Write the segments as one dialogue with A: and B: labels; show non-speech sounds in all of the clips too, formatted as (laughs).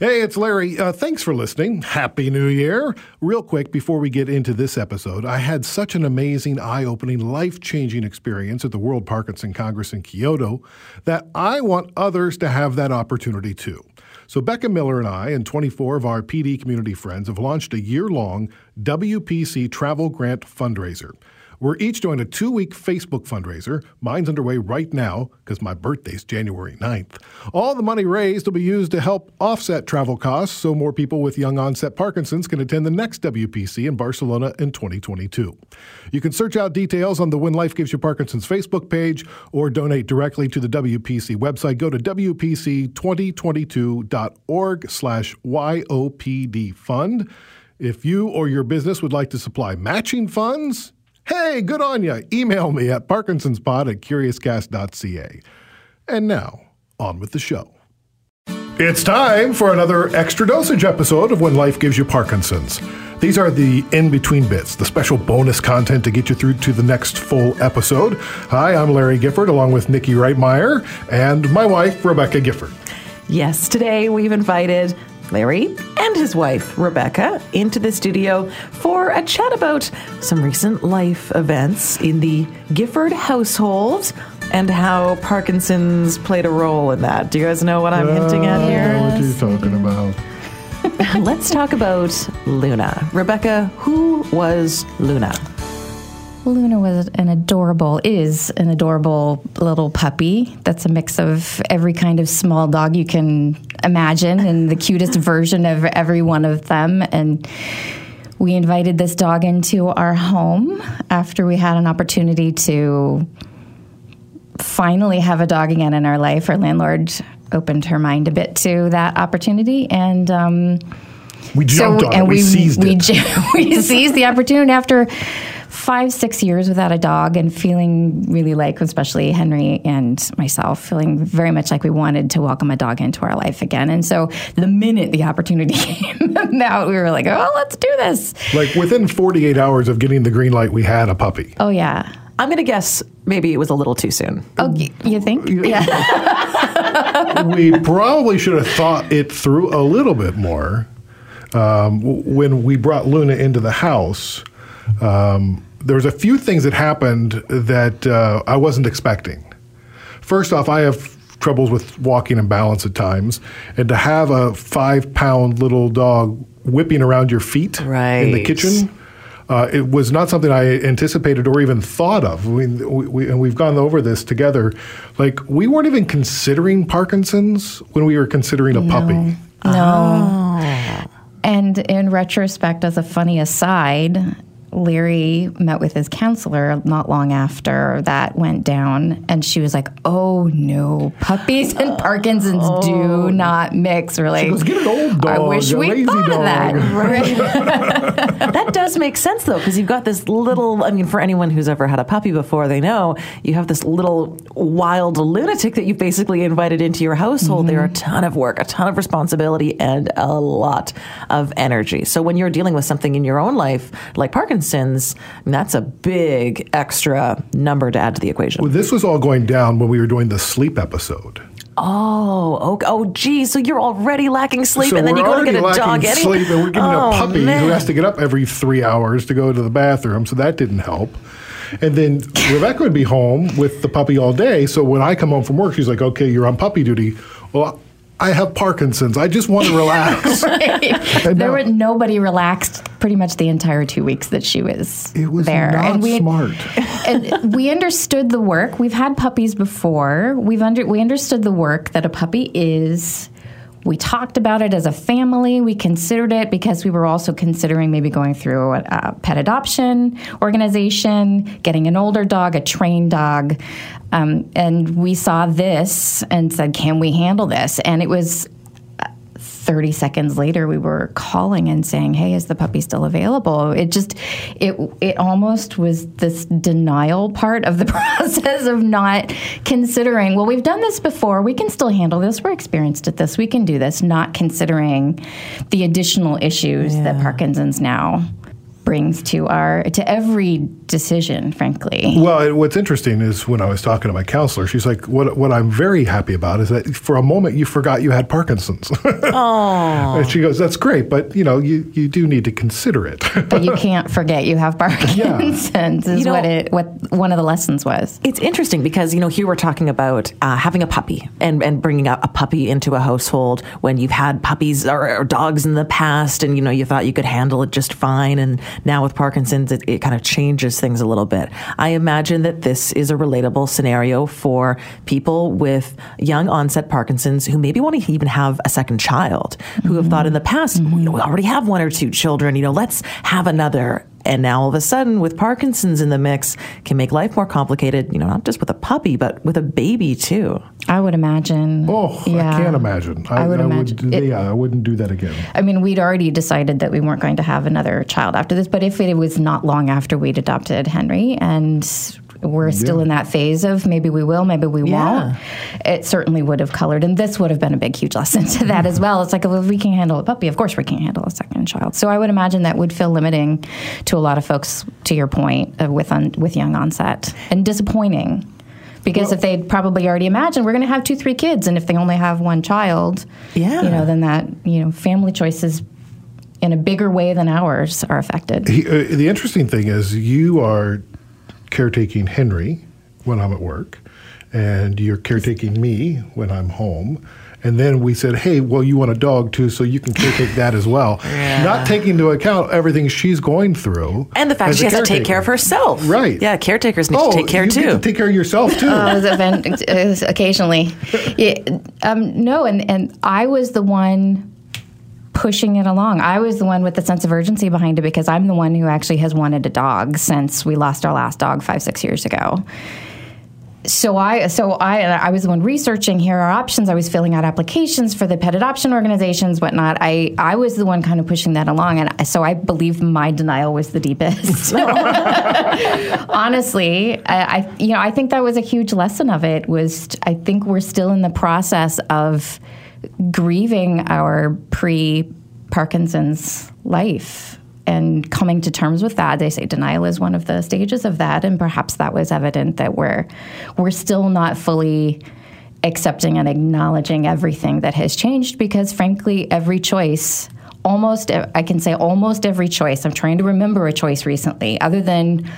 A: Hey, it's Larry. Uh, thanks for listening. Happy New Year. Real quick, before we get into this episode, I had such an amazing, eye opening, life changing experience at the World Parkinson Congress in Kyoto that I want others to have that opportunity too. So, Becca Miller and I, and 24 of our PD community friends, have launched a year long WPC travel grant fundraiser. We're each doing a two week Facebook fundraiser. Mine's underway right now because my birthday's January 9th. All the money raised will be used to help offset travel costs so more people with young onset Parkinson's can attend the next WPC in Barcelona in 2022. You can search out details on the When Life Gives You Parkinson's Facebook page or donate directly to the WPC website. Go to WPC2022.org slash YOPD fund. If you or your business would like to supply matching funds, Hey, good on you. Email me at parkinsonspod at curiouscast.ca. And now, on with the show. It's time for another extra dosage episode of When Life Gives You Parkinson's. These are the in between bits, the special bonus content to get you through to the next full episode. Hi, I'm Larry Gifford, along with Nikki Reitmeyer and my wife, Rebecca Gifford.
B: Yes, today we've invited Larry and his wife, Rebecca, into the studio for a chat about some recent life events in the Gifford household and how Parkinson's played a role in that. Do you guys know what I'm uh, hinting at here?
A: What are you talking about? (laughs)
B: Let's talk about Luna. Rebecca, who was Luna?
C: Luna was an adorable, is an adorable little puppy that's a mix of every kind of small dog you can imagine and the cutest version of every one of them. And we invited this dog into our home after we had an opportunity to finally have a dog again in our life. Our landlord opened her mind a bit to that opportunity and um,
A: we jumped so, on and it. We, we seized
C: we,
A: it. (laughs)
C: we seized the opportunity after five, six years without a dog and feeling really like, especially Henry and myself, feeling very much like we wanted to welcome a dog into our life again. And so the minute the opportunity (laughs) came out, we were like, oh, let's do this.
A: Like within 48 hours of getting the green light, we had a puppy.
C: Oh, yeah.
B: I'm going to guess maybe it was a little too soon.
C: Oh, you think?
A: Yeah. (laughs) we probably should have thought it through a little bit more. Um, when we brought Luna into the house, um, there was a few things that happened that uh, I wasn't expecting. First off, I have troubles with walking and balance at times, and to have a five pound little dog whipping around your feet
B: right.
A: in the kitchen. Uh, it was not something I anticipated or even thought of. We, we, and we've gone over this together. Like, we weren't even considering Parkinson's when we were considering a
C: no.
A: puppy. No.
C: Oh. And in retrospect, as a funny aside, Larry met with his counselor not long after that went down, and she was like, "Oh no, puppies and (laughs) Parkinson's oh. do not mix." We're like,
A: "Let's get an old dog."
C: I wish we thought dog. of that.
B: Right. (laughs) (laughs) that does make sense though, because you've got this little. I mean, for anyone who's ever had a puppy before, they know you have this little wild lunatic that you've basically invited into your household. Mm-hmm. They're a ton of work, a ton of responsibility, and a lot of energy. So when you're dealing with something in your own life like Parkinson's Parkinson's, that's a big extra number to add to the equation.
A: Well, this was all going down when we were doing the sleep episode.
B: Oh, okay. oh, geez. So you're already lacking sleep,
A: so
B: and then you go to get a dog.
A: Any- sleep, and we're getting oh, a puppy man. who has to get up every three hours to go to the bathroom. So that didn't help. And then Rebecca would be home with the puppy all day. So when I come home from work, she's like, "Okay, you're on puppy duty." Well, I have Parkinson's. I just want to (laughs) relax.
C: there now, were nobody relaxed pretty much the entire two weeks that she was,
A: it was
C: there.
A: Not
C: and
A: we, smart. (laughs)
C: and we understood the work. We've had puppies before. We've under we understood the work that a puppy is. We talked about it as a family. We considered it because we were also considering maybe going through a, a pet adoption organization, getting an older dog, a trained dog. Um, and we saw this and said, Can we handle this? And it was 30 seconds later we were calling and saying hey is the puppy still available? It just it it almost was this denial part of the (laughs) process of not considering well we've done this before. We can still handle this. We're experienced at this. We can do this not considering the additional issues yeah. that parkinson's now brings to our to every decision frankly
A: Well, what's interesting is when I was talking to my counselor, she's like, "What what I'm very happy about is that for a moment you forgot you had Parkinson's." Oh. (laughs) and she goes, "That's great, but you know, you, you do need to consider it." (laughs)
C: but you can't forget you have (laughs) Parkinson's Yeah. is
B: You know-
C: what it what one of the lessons was
B: It's interesting because you know here we're talking about uh, having a puppy and and bringing a, a puppy into a household when you've had puppies or, or dogs in the past and you know you thought you could handle it just fine and now with Parkinson's it, it kind of changes things a little bit. I imagine that this is a relatable scenario for people with young onset Parkinson's who maybe want to even have a second child who have thought in the past you know, we mm-hmm. already have one or two children you know let's have another and now all of a sudden, with Parkinson's in the mix, can make life more complicated. You know, not just with a puppy, but with a baby too.
C: I would imagine
A: oh,
C: yeah.
A: I can't imagine.
C: I would imagine.
A: Would,
C: It-
A: yeah, I wouldn't do that again.
C: I mean, we'd already decided that we weren't going to have another child after this, but if it was not long after we'd adopted Henry and we're still in that phase of maybe we will, maybe we
B: Yeah.
C: won't, it certainly would have colored. And this would have been a big, huge lesson to that as well. It's like, well, if we can handle a puppy, of course we can't handle a second child. So I would imagine that would feel limiting to a lot of folks, to your point, uh, with, un- with young onset and disappointing. Because if they'd probably already imagined we're going to have two, three kids, and if they only have one child,
B: Yeah.
C: you know, then that you know family choices in a bigger way than ours are affected.
A: He, uh, the interesting thing is, you are caretaking Henry when I'm at work, and you're caretaking me when I'm home. And then we said, hey, well, you want a dog too, so you can caretake that as well. Not taking into account everything she's going through.
B: And the fact
A: as
B: she
A: a
B: has to take care of herself.
A: Right.
B: Yeah, caretakers need
A: Oh,
B: to take care
A: you
B: too.
A: Get to take care of yourself too.
C: Uh, event- (laughs) uh, occasionally, yeah, um, no, and and I was the one pushing it along. I was the one with the sense of urgency behind it because I'm the one who actually has wanted a dog since we lost our last dog five six years ago. So I so I I was the one researching here are options. I was filling out applications for the pet adoption organizations, whatnot. I I was the one kind of pushing that along, and so I believe my denial was the deepest. (laughs) (laughs) honestly I, I you know i think that was a huge lesson of it was i think we're still in the process of grieving our pre parkinson's life and coming to terms with that. They say denial is one of the stages of that and perhaps that was evident that we're we're still not fully accepting and acknowledging everything that has changed because frankly every choice almost i can say almost every choice i'm trying to remember a choice recently other than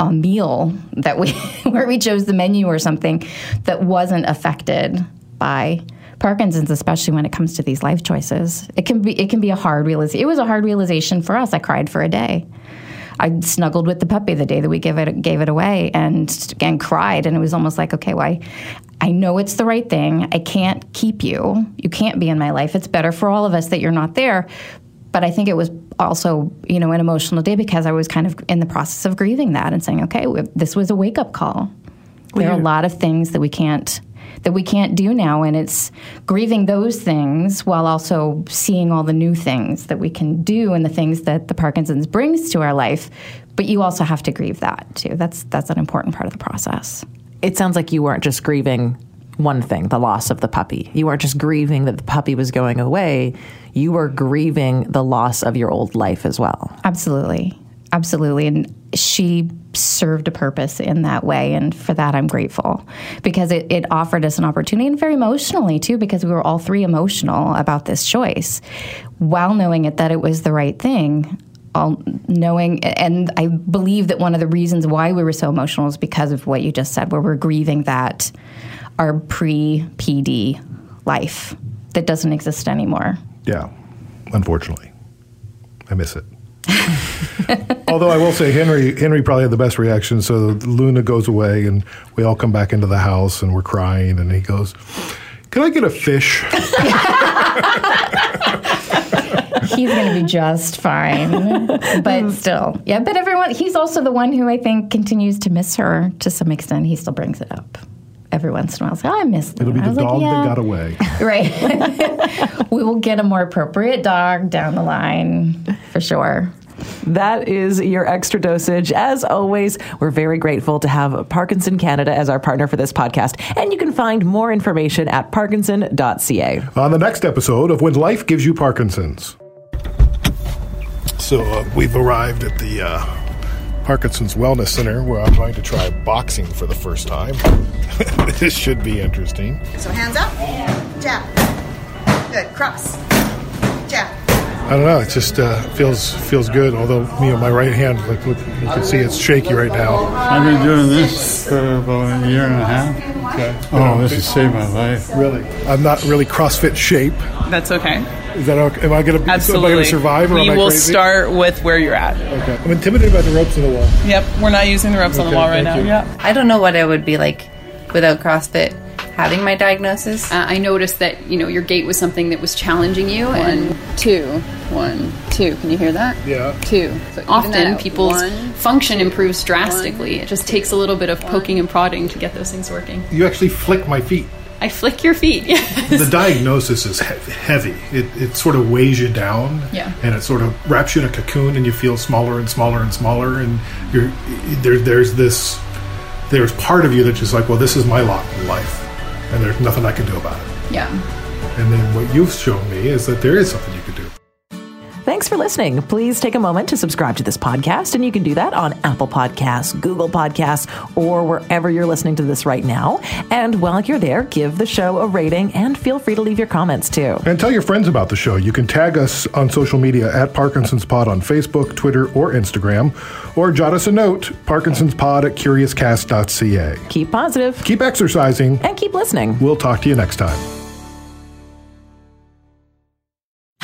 C: a meal that we (laughs) where we chose the menu or something that wasn't affected by Parkinson's, especially when it comes to these life choices. It can be it can be a hard realization. It was a hard realization for us. I cried for a day. I snuggled with the puppy the day that we gave it gave it away and and cried and it was almost like okay why I know it's the right thing. I can't keep you. You can't be in my life. It's better for all of us that you're not there. But I think it was also, you know, an emotional day because I was kind of in the process of grieving that and saying, okay, this was a wake up call. There are a lot of things that we can't that we can't do now and it's grieving those things while also seeing all the new things that we can do and the things that the Parkinson's brings to our life but you also have to grieve that too that's that's an important part of the process
B: it sounds like you weren't just grieving one thing, the loss of the puppy. You weren't just grieving that the puppy was going away. You were grieving the loss of your old life as well.
C: Absolutely. Absolutely. And she served a purpose in that way. And for that, I'm grateful because it, it offered us an opportunity and very emotionally, too, because we were all three emotional about this choice while knowing it that it was the right thing. All knowing, and I believe that one of the reasons why we were so emotional is because of what you just said, where we're grieving that our pre PD life that doesn't exist anymore.
A: Yeah, unfortunately, I miss it. (laughs) Although I will say, Henry Henry probably had the best reaction. So Luna goes away, and we all come back into the house, and we're crying, and he goes, "Can I get a fish?" (laughs)
C: he's going to be just fine. But mm. still, yeah. But everyone, he's also the one who I think continues to miss her to some extent. He still brings it up every once in a while. So oh, I miss. Luna.
A: It'll
C: be
A: the
C: was like,
A: dog
C: "Yeah."
A: that got away. (laughs)
C: Right. we will get a more appropriate dog down the line for sure.
B: That is your extra dosage. As always, we're very grateful to have Parkinson Canada as our partner for this podcast. And you can find more information at parkinson.ca.
A: On the next episode of When Life Gives You Parkinson's. So uh, we've arrived at the uh, Parkinson's Wellness Center where I'm going to try boxing for the first time. (laughs) this should be interesting.
D: So hands up, jab. Good, cross, jab.
A: I don't know. It just uh, feels feels good. Although you know my right hand, like look, you can see it's shaky right now.
E: I've been doing this for about a year and a half.
A: Okay.
E: Oh, this has saved my life.
A: Really, I'm not really CrossFit shape.
F: That's okay.
A: Is that okay? Am I going to
F: Absolutely.
A: Am I going to survive? Or
F: we
A: am I
F: will
A: crazy?
F: start with where you're at.
A: Okay. I'm intimidated by the ropes on the wall.
F: Yep, we're not using the ropes on the wall right now.
A: you.
F: Yeah.
G: I don't know what I would be like without CrossFit having my diagnosis.
H: Uh, I noticed that you know your gait was something that was challenging you. and two, one, two. Can you hear that?
A: Yeah.
H: Two.
G: So
H: Often
G: that
H: people's
G: one,
H: function improves drastically. It just takes a little bit of poking and prodding to get those things working.
A: You actually flick my feet.
H: I flick your feet. (laughs)
A: The diagnosis is he- heavy. It, it sort of weighs you down.
H: Yeah.
A: And it sort of wraps you in a cocoon, and you feel smaller and smaller and smaller. And you're there. There's this. There's part of you that's just like, well, this is my lot in life, and there's nothing I can do about it.
H: yeah.
A: And then what you've shown me is that there is something you can do.
B: Thanks for listening. Please take a moment to subscribe to this podcast, and you can do that on Apple Podcasts, Google Podcasts, or wherever you're listening to this right now. And while you're there, give the show a rating and feel free to leave your comments too.
A: And tell your friends about the show. You can tag us on social media at Parkinson's Pod on Facebook, Twitter, or Instagram, or jot us a note, Parkinson's Pod at curiouscast.ca.
B: Keep positive
A: Keep exercising.
B: and keep listening.
A: We'll talk to you next time.